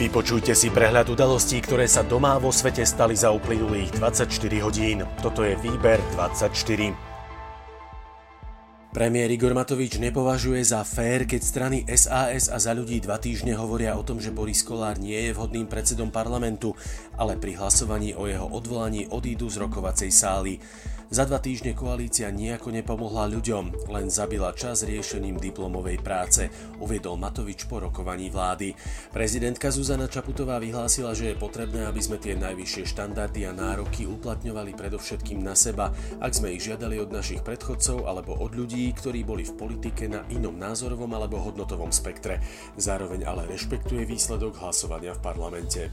Vypočujte si prehľad udalostí, ktoré sa doma vo svete stali za uplynulých 24 hodín. Toto je Výber 24. Premiér Igor Matovič nepovažuje za fér, keď strany SAS a za ľudí dva týždne hovoria o tom, že Boris Kolár nie je vhodným predsedom parlamentu, ale pri hlasovaní o jeho odvolaní odídu z rokovacej sály. Za dva týždne koalícia nejako nepomohla ľuďom, len zabila čas riešením diplomovej práce, uviedol Matovič po rokovaní vlády. Prezidentka Zuzana Čaputová vyhlásila, že je potrebné, aby sme tie najvyššie štandardy a nároky uplatňovali predovšetkým na seba, ak sme ich žiadali od našich predchodcov alebo od ľudí, ktorí boli v politike na inom názorovom alebo hodnotovom spektre. Zároveň ale rešpektuje výsledok hlasovania v parlamente.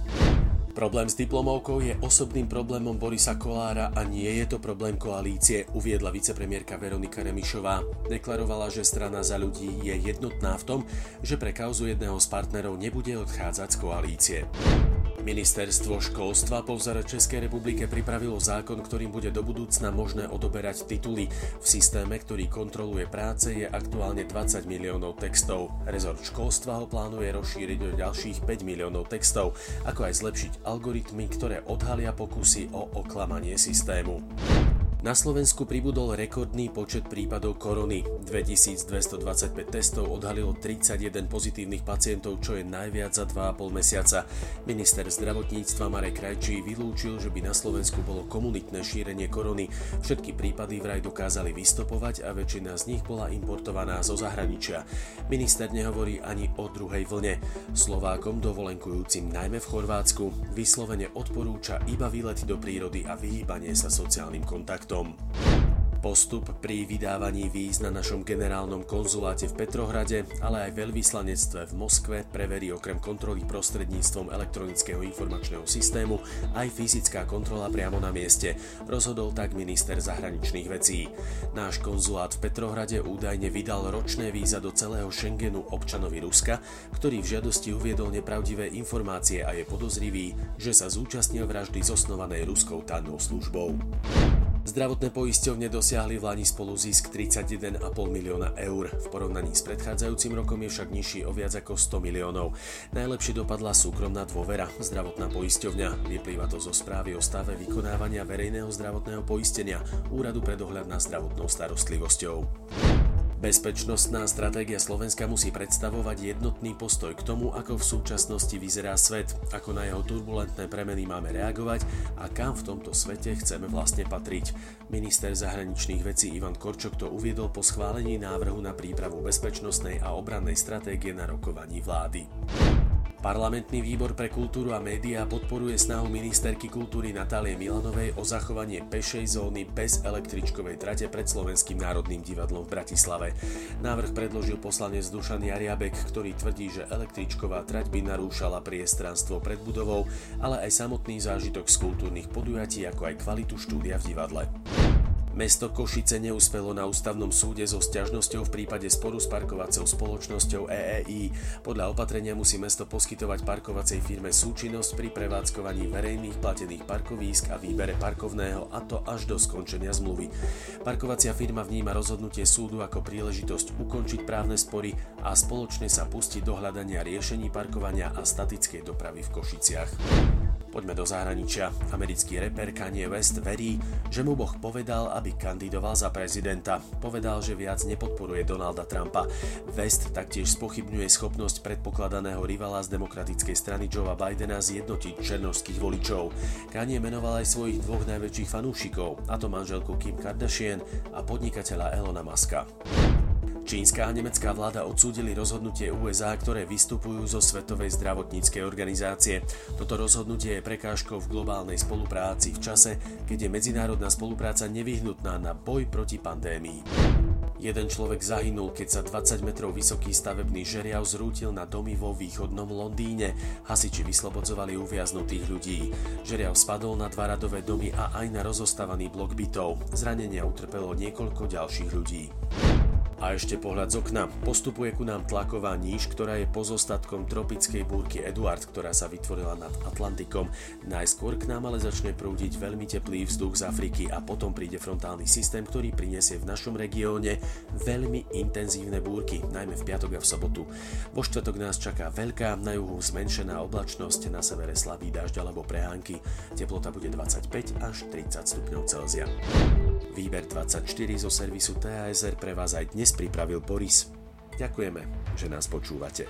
Problém s diplomovkou je osobným problémom Borisa Kolára a nie je to problém koalície, uviedla vicepremiérka Veronika Remišová. Deklarovala, že strana za ľudí je jednotná v tom, že pre kauzu jedného z partnerov nebude odchádzať z koalície. Ministerstvo školstva po vzore Českej republike pripravilo zákon, ktorým bude do budúcna možné odoberať tituly. V systéme, ktorý kontroluje práce, je aktuálne 20 miliónov textov. Rezort školstva ho plánuje rozšíriť o ďalších 5 miliónov textov, ako aj zlepšiť algoritmy, ktoré odhalia pokusy o oklamanie systému. Na Slovensku pribudol rekordný počet prípadov korony. 2225 testov odhalilo 31 pozitívnych pacientov, čo je najviac za 2,5 mesiaca. Minister zdravotníctva Marek Krajčí vylúčil, že by na Slovensku bolo komunitné šírenie korony. Všetky prípady vraj dokázali vystopovať a väčšina z nich bola importovaná zo zahraničia. Minister nehovorí ani o druhej vlne. Slovákom dovolenkujúcim najmä v Chorvátsku vyslovene odporúča iba výlety do prírody a vyhýbanie sa sociálnym kontaktom projektom. Postup pri vydávaní víz na našom generálnom konzuláte v Petrohrade, ale aj veľvyslanectve v Moskve preverí okrem kontroly prostredníctvom elektronického informačného systému aj fyzická kontrola priamo na mieste, rozhodol tak minister zahraničných vecí. Náš konzulát v Petrohrade údajne vydal ročné víza do celého Schengenu občanovi Ruska, ktorý v žiadosti uviedol nepravdivé informácie a je podozrivý, že sa zúčastnil vraždy zosnovanej ruskou tajnou službou. Zdravotné poisťovne dosiahli v Lani spolu zisk 31,5 milióna eur. V porovnaní s predchádzajúcim rokom je však nižší o viac ako 100 miliónov. Najlepšie dopadla súkromná dôvera, zdravotná poisťovňa. Vyplýva to zo správy o stave vykonávania verejného zdravotného poistenia Úradu pre dohľad nad zdravotnou starostlivosťou. Bezpečnostná stratégia Slovenska musí predstavovať jednotný postoj k tomu, ako v súčasnosti vyzerá svet, ako na jeho turbulentné premeny máme reagovať a kam v tomto svete chceme vlastne patriť. Minister zahraničných vecí Ivan Korčok to uviedol po schválení návrhu na prípravu bezpečnostnej a obrannej stratégie na rokovaní vlády. Parlamentný výbor pre kultúru a médiá podporuje snahu ministerky kultúry Natálie Milanovej o zachovanie pešej zóny bez električkovej trate pred Slovenským národným divadlom v Bratislave. Návrh predložil poslanec Dušan Jariabek, ktorý tvrdí, že električková trať by narúšala priestranstvo pred budovou, ale aj samotný zážitok z kultúrnych podujatí, ako aj kvalitu štúdia v divadle. Mesto Košice neúspelo na ústavnom súde so sťažnosťou v prípade sporu s parkovacou spoločnosťou EEI. Podľa opatrenia musí mesto poskytovať parkovacej firme súčinnosť pri prevádzkovaní verejných platených parkovísk a výbere parkovného a to až do skončenia zmluvy. Parkovacia firma vníma rozhodnutie súdu ako príležitosť ukončiť právne spory a spoločne sa pustiť do hľadania riešení parkovania a statickej dopravy v Košiciach. Poďme do zahraničia. Americký reper Kanye West verí, že mu Boh povedal, aby kandidoval za prezidenta. Povedal, že viac nepodporuje Donalda Trumpa. West taktiež spochybňuje schopnosť predpokladaného rivala z demokratickej strany Joea Bidena zjednotiť černožských voličov. Kanye menoval aj svojich dvoch najväčších fanúšikov, a to manželku Kim Kardashian a podnikateľa Elona Muska. Čínska a nemecká vláda odsúdili rozhodnutie USA, ktoré vystupujú zo Svetovej zdravotníckej organizácie. Toto rozhodnutie je prekážkou v globálnej spolupráci v čase, keď je medzinárodná spolupráca nevyhnutná na boj proti pandémii. Jeden človek zahynul, keď sa 20 metrov vysoký stavebný žeriav zrútil na domy vo východnom Londýne. Hasiči vyslobodzovali uviaznutých ľudí. Žeriav spadol na dva radové domy a aj na rozostávaný blok bytov. Zranenia utrpelo niekoľko ďalších ľudí. A ešte pohľad z okna. Postupuje ku nám tlaková níž, ktorá je pozostatkom tropickej búrky Eduard, ktorá sa vytvorila nad Atlantikom. Najskôr k nám ale začne prúdiť veľmi teplý vzduch z Afriky a potom príde frontálny systém, ktorý prinesie v našom regióne veľmi intenzívne búrky, najmä v piatok a v sobotu. Vo štvrtok nás čaká veľká, na juhu zmenšená oblačnosť, na severe slabý dažď alebo prehánky. Teplota bude 25 až 30 stupňov Celzia. Výber 24 zo servisu TASR pre vás aj dnes pripravil Boris. Ďakujeme, že nás počúvate.